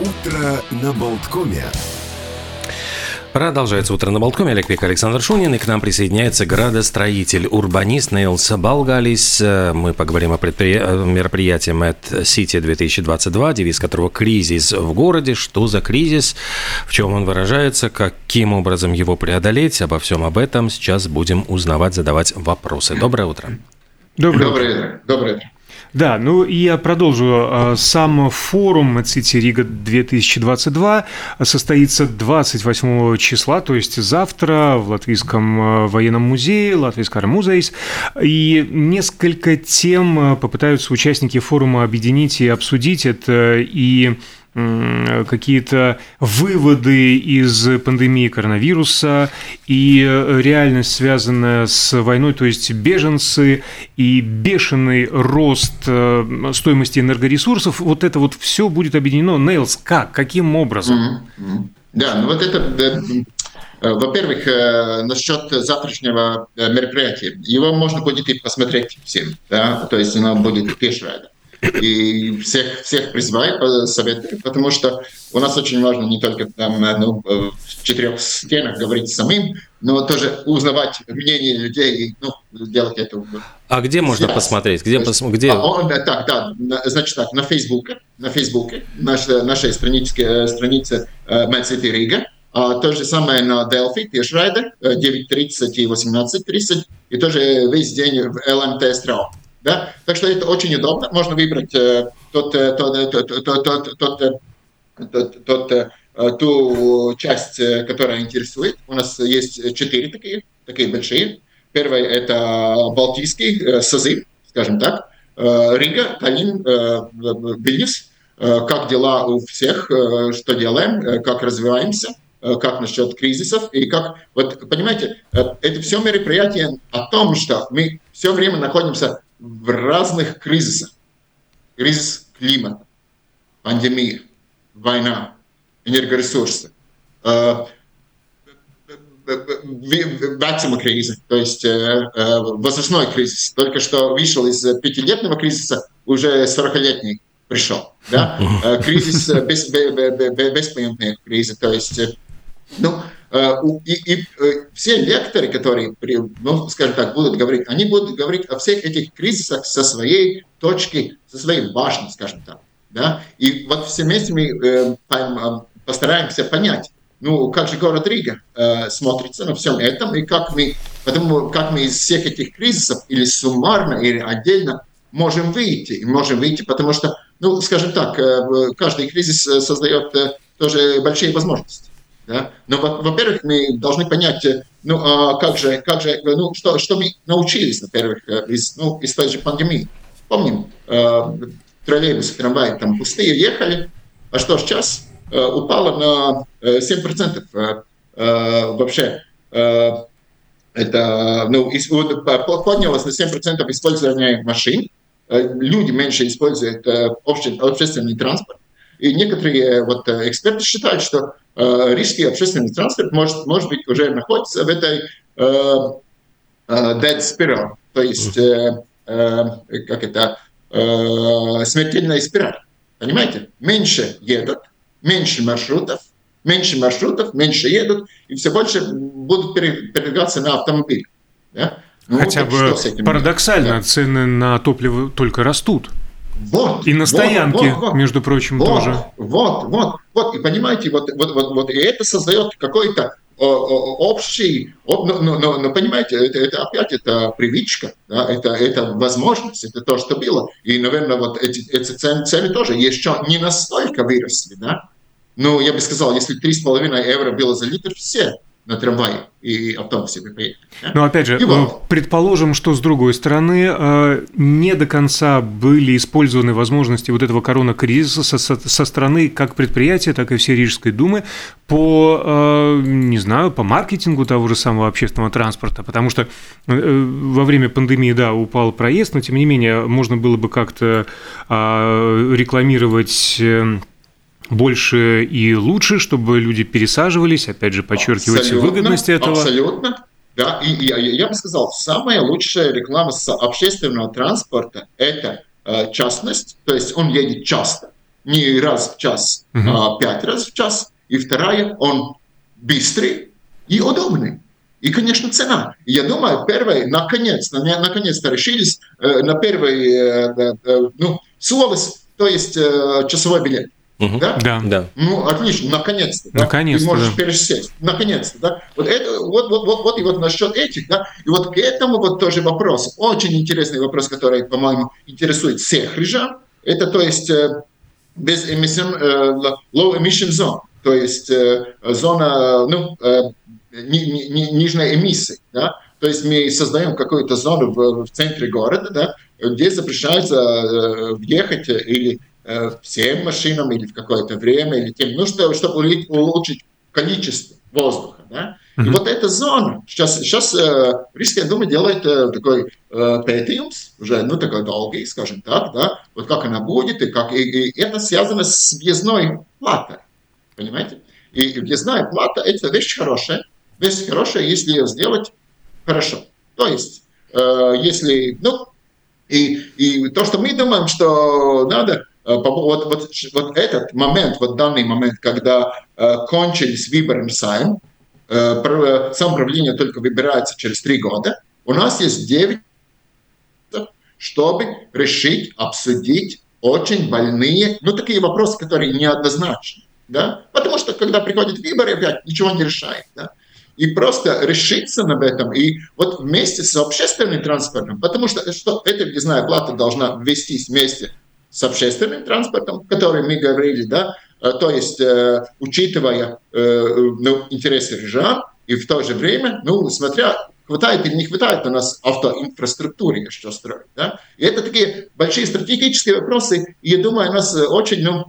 Утро на Болткоме. Продолжается утро на Болткоме. Олег Пек, Александр Шунин. И к нам присоединяется градостроитель, урбанист Нейлс Балгалис. Мы поговорим о предпри... мероприятии Mad City 2022, девиз которого «Кризис в городе». Что за кризис? В чем он выражается? Каким образом его преодолеть? Обо всем об этом сейчас будем узнавать, задавать вопросы. Доброе утро. Доброе, Доброе утро. Доброе утро. Да, ну и я продолжу. А, сам форум City Рига 2022 состоится 28 числа, то есть завтра в Латвийском а, военном музее, Латвийская музейс. И несколько тем а, попытаются участники форума объединить и обсудить. Это и какие-то выводы из пандемии коронавируса и э, реальность, связанная с войной, то есть беженцы и бешеный рост э, стоимости энергоресурсов, вот это вот все будет объединено. Нейлс, как? Каким образом? Да, ну вот это э, во-первых, насчет завтрашнего мероприятия. Его можно будет и посмотреть всем. Да? То есть оно будет пешрайдом. И всех, всех призываю, советую, потому что у нас очень важно не только там ну, в четырех стенах говорить самим, но тоже узнавать мнение людей и ну, делать это. А где можно связь. посмотреть? Где, пос... где? А, он, так, да, значит так, на Фейсбуке, на Фейсбуке, наша, наша страница, страница Man City Riga, а то же самое на Delfi, tiešraidē, 9.30 и 18.30, и тоже весь день в LMT Straume. Да? Так что это очень удобно. Можно выбрать э, тот, э, тот, тот, тот, тот, тот, тот, тот, э, ту часть, которая интересует. У нас есть четыре такие, такие большие. Первый – это Балтийский созыв, скажем так. Рига, Таллин, Вильнюс. Как дела у всех, что делаем, как развиваемся как насчет кризисов и как, вот понимаете, это все мероприятие о том, что мы все время находимся в разных кризисах. Кризис климата, пандемия, война, энергоресурсы, э, вакциума кризис, то есть э, э, возрастной кризис. Только что вышел из пятилетнего кризиса, уже 40-летний пришел. Да? Кризис без, без, без, беспоемный кризис, то есть ну, и, и э, все лекторы, которые, ну, скажем так, будут говорить, они будут говорить о всех этих кризисах со своей точки, со своей башни, скажем так. Да? И вот все вместе мы э, постараемся понять, ну, как же город Рига э, смотрится на всем этом, и как мы, потому как мы из всех этих кризисов или суммарно, или отдельно можем выйти. И можем выйти, потому что, ну, скажем так, э, каждый кризис создает э, тоже большие возможности. Да? Но, во-первых, мы должны понять, э, ну, а как же, как же, ну, что, что мы научились, во-первых, э, из, ну, из той же пандемии. Помним, э, троллейбусы, трамваи там пустые ехали, а что сейчас э, упало на 7% э, э, вообще. Э, это, ну, поднялось на 7% использования машин, люди меньше используют общественный транспорт, и некоторые вот эксперты считают, что Э, рижский общественный транспорт может, может быть уже находится в этой э, э, dead spiral, то есть э, э, как это э, смертельная спираль. Понимаете? Меньше едут, меньше маршрутов, меньше маршрутов, меньше едут, и все больше будут передвигаться на автомобиле. Да? Ну, Хотя бы парадоксально, да? цены на топливо только растут. Вот, и на стоянке, вот, вот, между прочим, вот, тоже. Вот, вот, вот. И понимаете, вот, вот, вот, вот и это создает какой-то общий, но, но, но, но понимаете, это, это опять это привычка, да, это, это возможность, это то, что было. И, наверное, вот эти, эти цены, цены тоже еще не настолько выросли, да. Ну, я бы сказал, если 3,5 евро было за литр, все на трамвае и автобусе вы приехали. Да? Но опять же, и вот. предположим, что с другой стороны э, не до конца были использованы возможности вот этого коронакризиса со, со, стороны как предприятия, так и всей Рижской думы по, э, не знаю, по маркетингу того же самого общественного транспорта, потому что э, во время пандемии, да, упал проезд, но тем не менее можно было бы как-то рекламировать больше и лучше, чтобы люди пересаживались, опять же, подчеркивать абсолютно, выгодность этого. Абсолютно. Да, и, и я, я бы сказал, самая лучшая реклама с общественного транспорта – это э, частность, то есть он едет часто. не раз в час, uh-huh. а пять раз в час. И вторая, он быстрый и удобный. И, конечно, цена. Я думаю, первый, наконец, наконец-то решились э, на первый э, э, ну, словес, то есть э, часовой билет. Угу. Да? да, да. Ну, отлично, наконец-то. Да? Наконец-то. Ты можешь да. пересесть. Наконец-то, да. Вот это, вот, вот, вот, вот, и вот насчет этих, да. И вот к этому вот тоже вопрос. Очень интересный вопрос, который, по-моему, интересует всех рижан. Это, то есть, э, без emission, э, low emission zone. То есть, э, зона, ну, э, ни, ни, нижней эмиссии, да. То есть мы создаем какую-то зону в, в центре города, да, где запрещается э, въехать или всем машинам или в какое-то время, или тем, ну, что, чтобы улучшить количество воздуха. Да? Mm-hmm. И вот эта зона, сейчас, сейчас э, Рижская дума делает э, такой э, петиумс, уже, ну, такой долгий, скажем так, да, вот как она будет, и, как, и, и это связано с въездной платой, понимаете? И, и въездная плата – это вещь хорошая, вещь хорошая, если ее сделать хорошо. То есть, э, если, ну, и, и то, что мы думаем, что надо Э, вот, вот, вот этот момент, вот данный момент, когда э, кончились выборы САИМ, э, самоуправление только выбирается через три года, у нас есть 9 чтобы решить, обсудить очень больные, ну, такие вопросы, которые неоднозначны, да, потому что, когда приходят выборы, опять ничего не решает, да, и просто решиться над этом, и вот вместе с общественным транспортом, потому что, что эта въездная плата должна ввестись вместе с общественным транспортом, о котором мы говорили, да, э, то есть э, учитывая э, ну, интересы рижан и в то же время, ну, смотря хватает или не хватает у нас автоинфраструктуры еще строить. Да? И это такие большие стратегические вопросы, и я думаю, у нас очень, ну,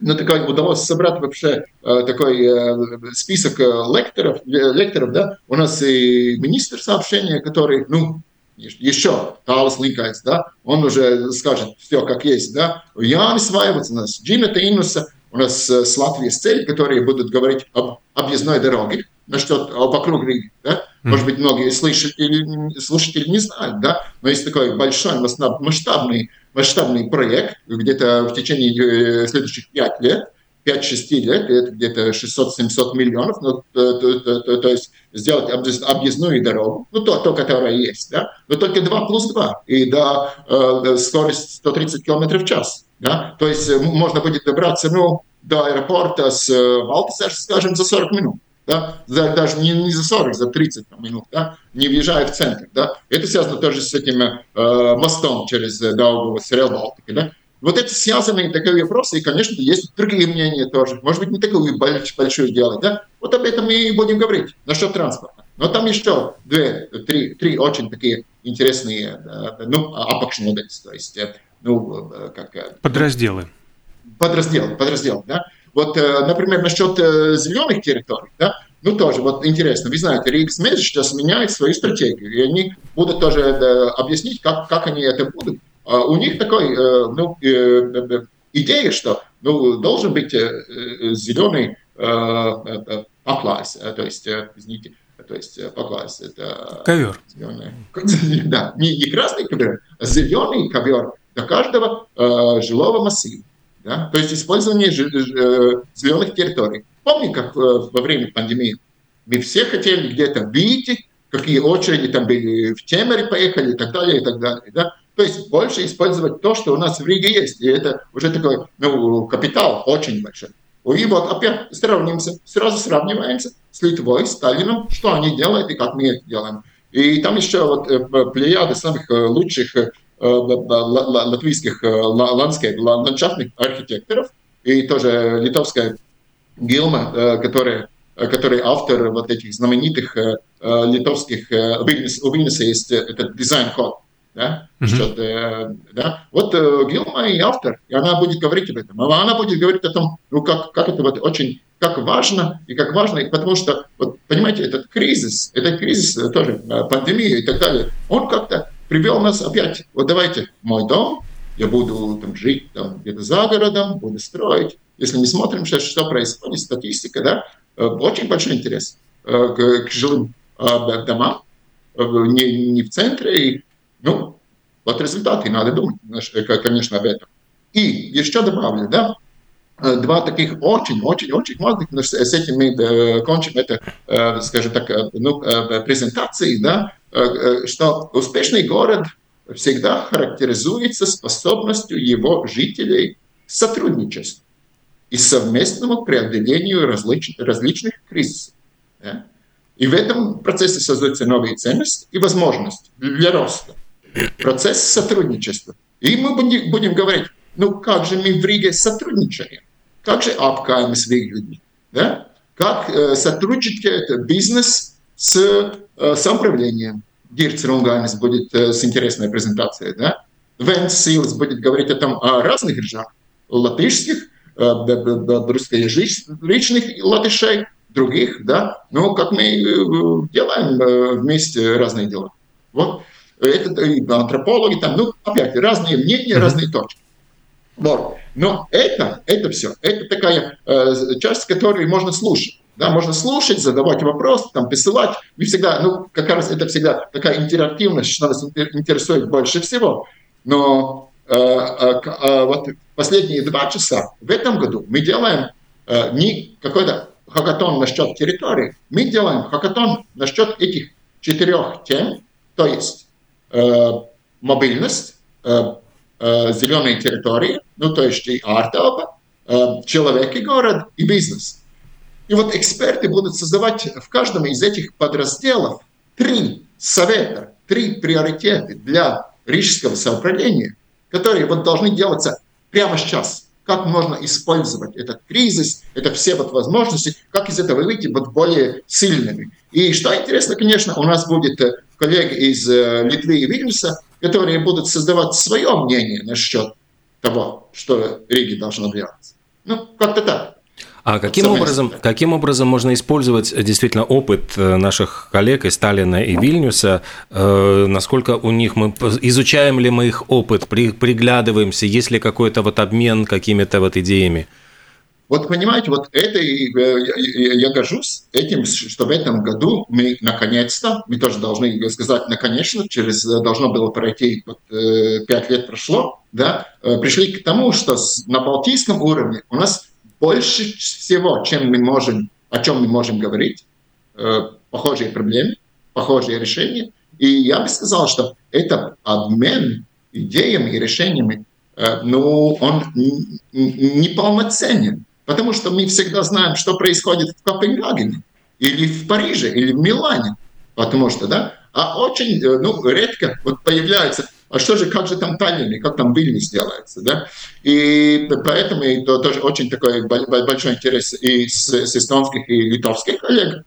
ну, такой, удалось собрать вообще такой список лекторов, лекторов, да, у нас и министр сообщения, который, ну, еще Талис Линкайтс, да, он уже скажет все как есть, да. Янис Вайвац, у нас Джинета Иннуса, у нас э, с Latvijas ceļi, которые будут говорить об объездной дороге, насчет вокруг Риги, да. Может быть, многие слушатели, слушатели не знают, да, но есть такой большой масштабный, масштабный проект, где-то в течение э, следующих пять лет, 5-6 лет, это где-то 600-700 миллионов, ну, то, то, то, то есть сделать объездную дорогу, ну, то, то, которая есть, да, но только 2 плюс 2, и до э, скорость 130 км в час, да, то есть э, можно будет добраться, ну, до аэропорта с э, скажем, за 40 минут, да, даже не, не за 40, за 30 минут, да, не въезжая в центр, да. Это связано тоже с этим э, мостом через Даугаву, с Рел Балтики, да. Вот это связанные такие вопросы, и, конечно, есть другие мнения тоже. Может быть, не такую большую делать, да? Вот об этом мы и будем говорить, насчет транспорта. Но там еще две, три, три очень такие интересные, ну, апокшмодели, то есть, э, ну, э, как... Э, подразделы. Подразделы, подразделы, да. Вот, например, насчет зеленых территорий, да, ну, тоже, вот интересно, вы знаете, Ригс Мейс сейчас меняет свою стратегию, и они будут тоже объяснить, как, как они это будут. А у них такой, э, ну, э, э, идея, что ну, должен быть зеленый поклас, то есть, извините, то есть поклас это ковер. Зеленый, да, не, не красный ковер, а зеленый ковер для каждого жилого массива. Да? То есть использование зеленых территорий. Помните, как во время пандемии мы все хотели где-то видеть, какие очереди там были в Темере поехали и так далее, и так далее. Да? То есть больше использовать то, что у нас в Риге есть. И это уже такой ну, капитал очень большой. И вот опять сравнимся, сразу сравниваемся с Литвой, с Сталином, что они делают и как мы это делаем. И там еще вот э, плеяды самых э, лучших э, латвийских ландшафтных архитекторов, и тоже литовская Гилма, которая который автор вот этих знаменитых литовских, у Вильнюса есть этот дизайн-код, да, mm-hmm. что э, да, вот э, Гилма и автор, и она будет говорить об этом, она будет говорить о том, ну как, как это вот очень, как важно, и как важно, и потому что, вот, понимаете, этот кризис, этот кризис э, тоже, пандемия и так далее, он как-то привел нас опять, вот давайте, мой дом, я буду там жить там где-то за городом, буду строить. Если мы смотрим сейчас, что происходит, статистика, да, очень большой интерес к, к жилым домам, не, не в центре, и ну, вот результаты, надо думать, конечно, об этом. И еще добавлю, да, два таких очень-очень-очень молодых, но с этим мы кончим это, скажем так, ну, презентации, да, что успешный город всегда характеризуется способностью его жителей к сотрудничеству и совместному преодолению различ, различных кризисов. Да? И в этом процессе создаются новые ценности и возможности для роста. Процесс сотрудничества. И мы будем, говорить, ну как же мы в Риге сотрудничаем? Как же апкаемс выглядит? Да? Как э, сотрудничает бизнес с э, самоуправлением? Дирц Рунгайнес будет э, с интересной презентацией. Да? Венс Силс будет говорить о, том, о разных режимах, латышских, э, русскоязычных латышей, других, да, но как мы э, делаем э, вместе разные дела. Вот это антропологи там, ну, опять, разные мнения, mm-hmm. разные точки. Вот. Но это, это все, это такая э, часть, которую можно слушать. Да, можно слушать, задавать вопросы, там, посылать. И всегда, ну, как раз это всегда такая интерактивность, что нас интересует больше всего. Но э, э, э, вот последние два часа в этом году мы делаем э, не какой-то хакатон насчет территории, мы делаем хакатон насчет этих четырех тем, то есть э, мобильность, э, э, зеленые территории, ну то есть и артелба, э, человек и город, и бизнес. И вот эксперты будут создавать в каждом из этих подразделов три совета, три приоритета для рижского самоуправления, которые вот должны делаться прямо сейчас – как можно использовать этот кризис, это все вот возможности, как из этого выйти вот более сильными. И что интересно, конечно, у нас будет коллеги из э, Литвы и Вильнюса, которые будут создавать свое мнение насчет того, что Риге должно делать. Ну, как-то так. А каким образом, каким образом можно использовать э, действительно опыт э, наших коллег из Сталина и Вильнюса? Насколько у них мы изучаем ли мы их опыт, при, приглядываемся, есть ли какой-то вот обмен какими-то вот идеями? Вот понимаете, вот это я, я горжусь этим, что в этом году мы наконец-то, мы тоже должны сказать, наконец-то, через должно было пройти, вот, пять лет прошло, да, пришли к тому, что на балтийском уровне у нас больше всего, чем мы можем, о чем мы можем говорить, э, похожие проблемы, похожие решения. И я бы сказал, что это обмен идеями и решениями, э, ну, он неполноценен, потому что мы всегда знаем, что происходит в Копенгагене, или в Париже, или в Милане, потому что, да, а очень, э, ну, редко вот появляются а что же, как же там Таллин, как там Вильнюс делается, да? И поэтому это тоже очень такой большой интерес и с, с эстонских, и литовских коллег.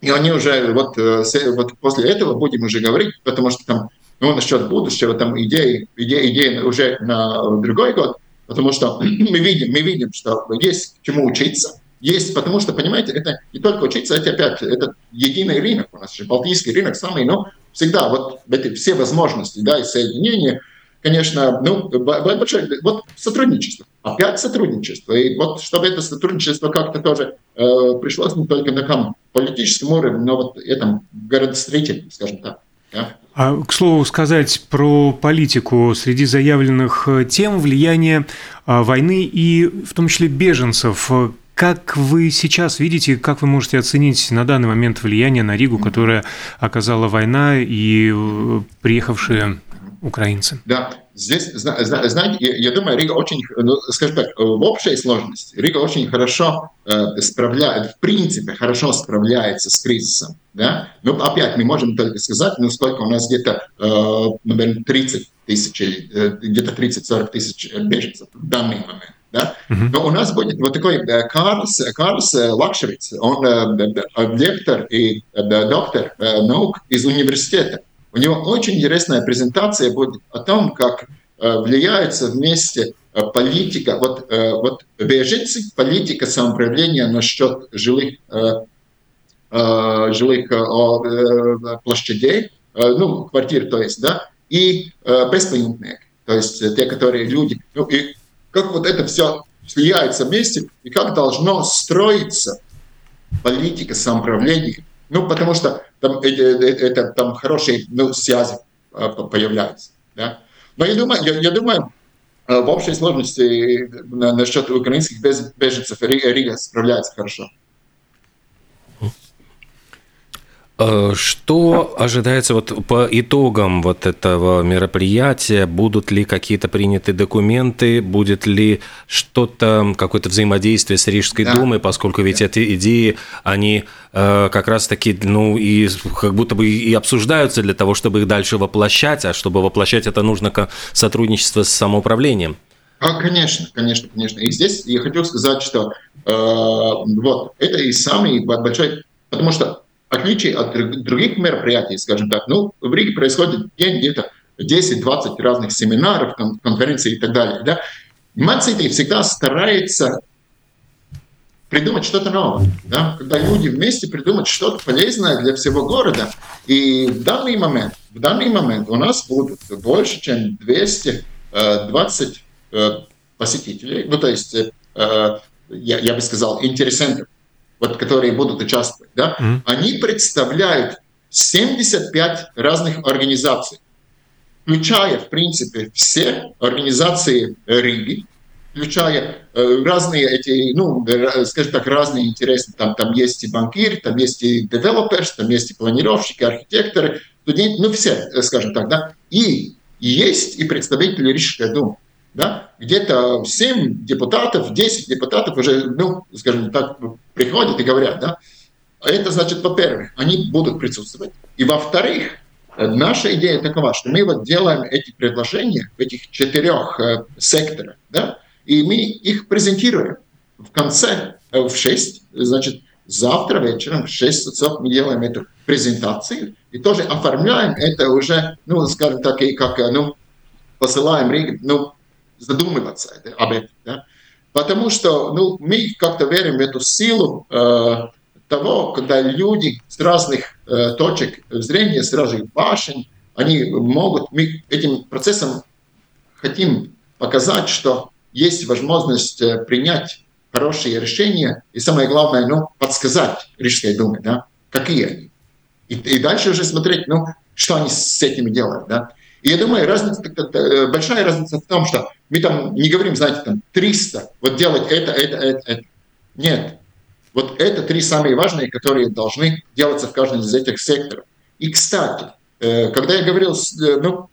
И они уже вот, э, вот после этого будем уже говорить, потому что там, ну, насчет будущего, там идеи, идеи, идеи уже на другой год, потому что мы видим, мы видим, что есть чему учиться, есть, потому что, понимаете, это не только учиться, это опять, это единый рынок у нас же, балтийский рынок самый, ну, всегда вот эти все возможности, да, и соединения, конечно, ну, большое, вот сотрудничество, опять сотрудничество. И вот чтобы это сотрудничество как-то тоже э, пришлось не только на там, политическом уровне, но вот этом городостроительном, скажем так. Да? А, к слову сказать про политику. Среди заявленных э, тем влияние а, войны и в том числе беженцев. Как вы сейчас видите, как вы можете оценить на данный момент влияние на Ригу, которое оказала война и э, приехавшие украинцы? Да, здесь, знаете, я, думаю, Рига очень, ну, скажем так, в общей сложности, Рига очень хорошо э, справляется, в принципе, хорошо справляется с кризисом. Да? Ну, опять, мы можем только сказать, ну, сколько у нас где-то, э, наверное, 30 тысяч, э, где-то 30-40 тысяч беженцев в данный момент. Да? Но у нас будет вот такой э, Карлс, Карлс э, Лакшевиц, он э, лектор и доктор наук из университета. У него очень интересная презентация будет о том, как влияется вместе политика, вот, вот беженцы, политика самоуправления насчет жилых, жилых площадей, ну, квартир, то есть, да, и беспоинтные, то есть те, которые люди, ну, и как вот это все слияется вместе и как должно строиться политика самоуправления. Ну, потому что там, это, это, там хорошие ну, связи а, появляются. Да? Но я думаю, я, я думаю, в общей сложности насчет украинских беженцев Рига справляется хорошо. Э, что ожидается вот по итогам вот этого мероприятия? Будут ли какие-то приняты документы? Будет ли что-то, какое-то взаимодействие с Рижской да. думой, поскольку ведь да. эти идеи, они э, как раз-таки, ну, и как будто бы и обсуждаются для того, чтобы их дальше воплощать, а чтобы воплощать это нужно сотрудничество с самоуправлением? А, конечно, конечно, конечно. И здесь я хотел сказать, что э, вот это и самый большой, потому что отличие от других мероприятий, скажем так, ну, в Риге происходит день где-то 10-20 разных семинаров, конференций и так далее. Да? Мацити всегда старается придумать что-то новое. Да? Когда люди вместе придумают что-то полезное для всего города. И в данный момент, в данный момент у нас будут больше, чем 220 э, посетителей, ну то есть, э, я, я бы сказал, интересентов вот, которые будут участвовать, да, mm-hmm. они представляют 75 разных организаций, включая, в принципе, все организации Риги, включая э, разные эти, ну, скажем так, разные интересы. Там, там есть и банкиры, там есть и девелоперс, там есть и планировщики, архитекторы, студенты, ну, все, э, скажем так, да. И есть и представители Рижской думы да, где-то 7 депутатов, 10 депутатов уже, ну, скажем так, приходят и говорят, да, это значит, во-первых, они будут присутствовать, и во-вторых, наша идея такова, что мы вот делаем эти предложения в этих четырех э, секторах, да, и мы их презентируем. В конце, э, в 6, значит, завтра вечером в 6 часов мы делаем эту презентацию и тоже оформляем это уже, ну, скажем так, и как, э, ну, посылаем, ну, задумываться об этом. Да? Потому что ну, мы как-то верим в эту силу э, того, когда люди с разных э, точек зрения, с разных башен, они могут, мы этим процессом хотим показать, что есть возможность э, принять хорошие решения и самое главное, ну, подсказать Рижской думе, да, какие они. И, и дальше уже смотреть, ну, что они с этим делают, да. И я думаю, разница, э, большая разница в том, что мы там не говорим, знаете, там 300, вот делать это, это, это, это. Нет. Вот это три самые важные, которые должны делаться в каждом из этих секторов. И, кстати, э, когда я говорил с э, ну,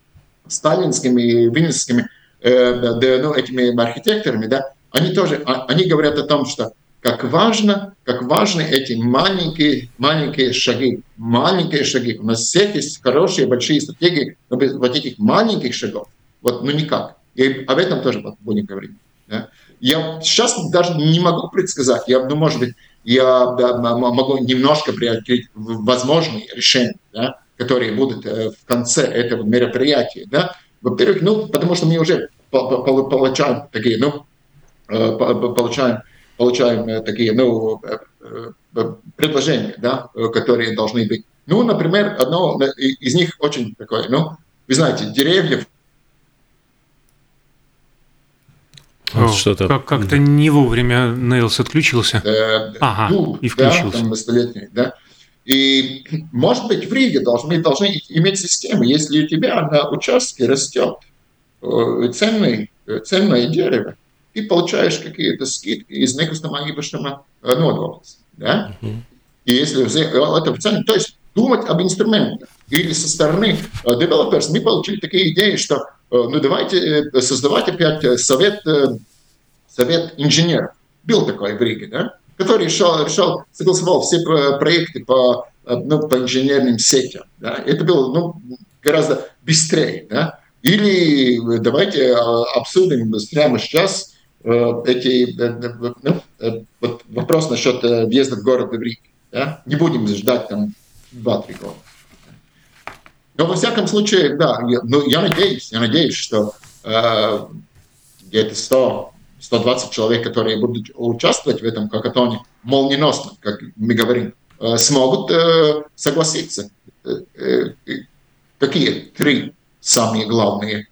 сталинскими, винницкими ну, этими архитекторами, да, они тоже, а, они говорят о том, что как важно, как важны эти маленькие, маленькие шаги. Маленькие шаги. У нас всех есть хорошие, большие стратегии, но без вот этих маленьких шагов, вот, ну никак. И об этом тоже будем говорить. Да? Я сейчас даже не могу предсказать, я, ну, может быть, я да, могу немножко приоткрыть возможные решения, да, которые будут э, в конце этого мероприятия. Да? Во-первых, ну, потому что мы уже получаем такие, ну, э, получаем получаем э, такие ну, э, э, предложения, да, которые должны быть. Ну, например, одно из них очень такое, ну, вы знаете, деревьев. Что-то как- как-то не вовремя Нейлс отключился. Э, ага, дуб, и включился. Да, там, столетний, да. И, может быть, в Риге должны, должны иметь систему, если у тебя на участке растет ценный, ценное дерево, ты получаешь какие-то скидки из некустама īpašuma nodoklis. Да? Uh-huh. И если это в цене, то есть думать об инструментах. Или со стороны девелоперс мы получили такие идеи, что ну давайте создавать опять совет, совет инженеров. Был такой в Риге, да? который решал, решал, согласовал все проекты по, ну, по инженерным сетям. Да? Это было ну, гораздо быстрее. Да? Или давайте обсудим прямо сейчас Э, эти, э, э, ну, вот вопрос насчет въезда в город в Риг. Да? Не будем ждать там 2-3 года. Но во всяком случае, да, я, ну, я надеюсь, я надеюсь, что э, где-то 100, 120 человек, которые будут участвовать в этом хакатоне молниеносно, как мы говорим, э, смогут э, согласиться. Э, э, какие три самые главные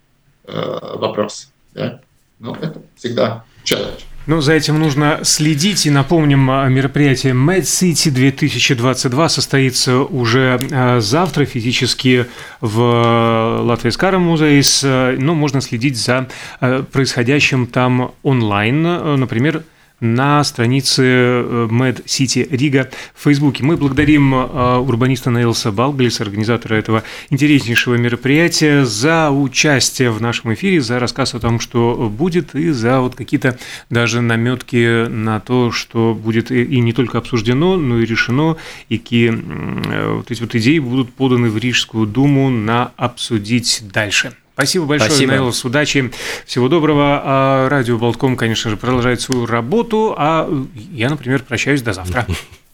э, вопросы? Да? Ну, это всегда челлендж. Ну, за этим нужно следить. И напомним, мероприятие Mad City 2022 состоится уже завтра физически в Латвии Скара музее. Но можно следить за происходящим там онлайн. Например, на странице э, Mad City Рига в Фейсбуке. Мы благодарим э, урбаниста Нейлса Балгалиса, организатора этого интереснейшего мероприятия, за участие в нашем эфире, за рассказ о том, что будет, и за вот какие-то даже наметки на то, что будет и не только обсуждено, но и решено, и какие э, вот эти вот идеи будут поданы в Рижскую думу на обсудить дальше. Спасибо большое, Спасибо. Наилос, удачи, всего доброго. А радио Болтком, конечно же, продолжает свою работу, а я, например, прощаюсь до завтра.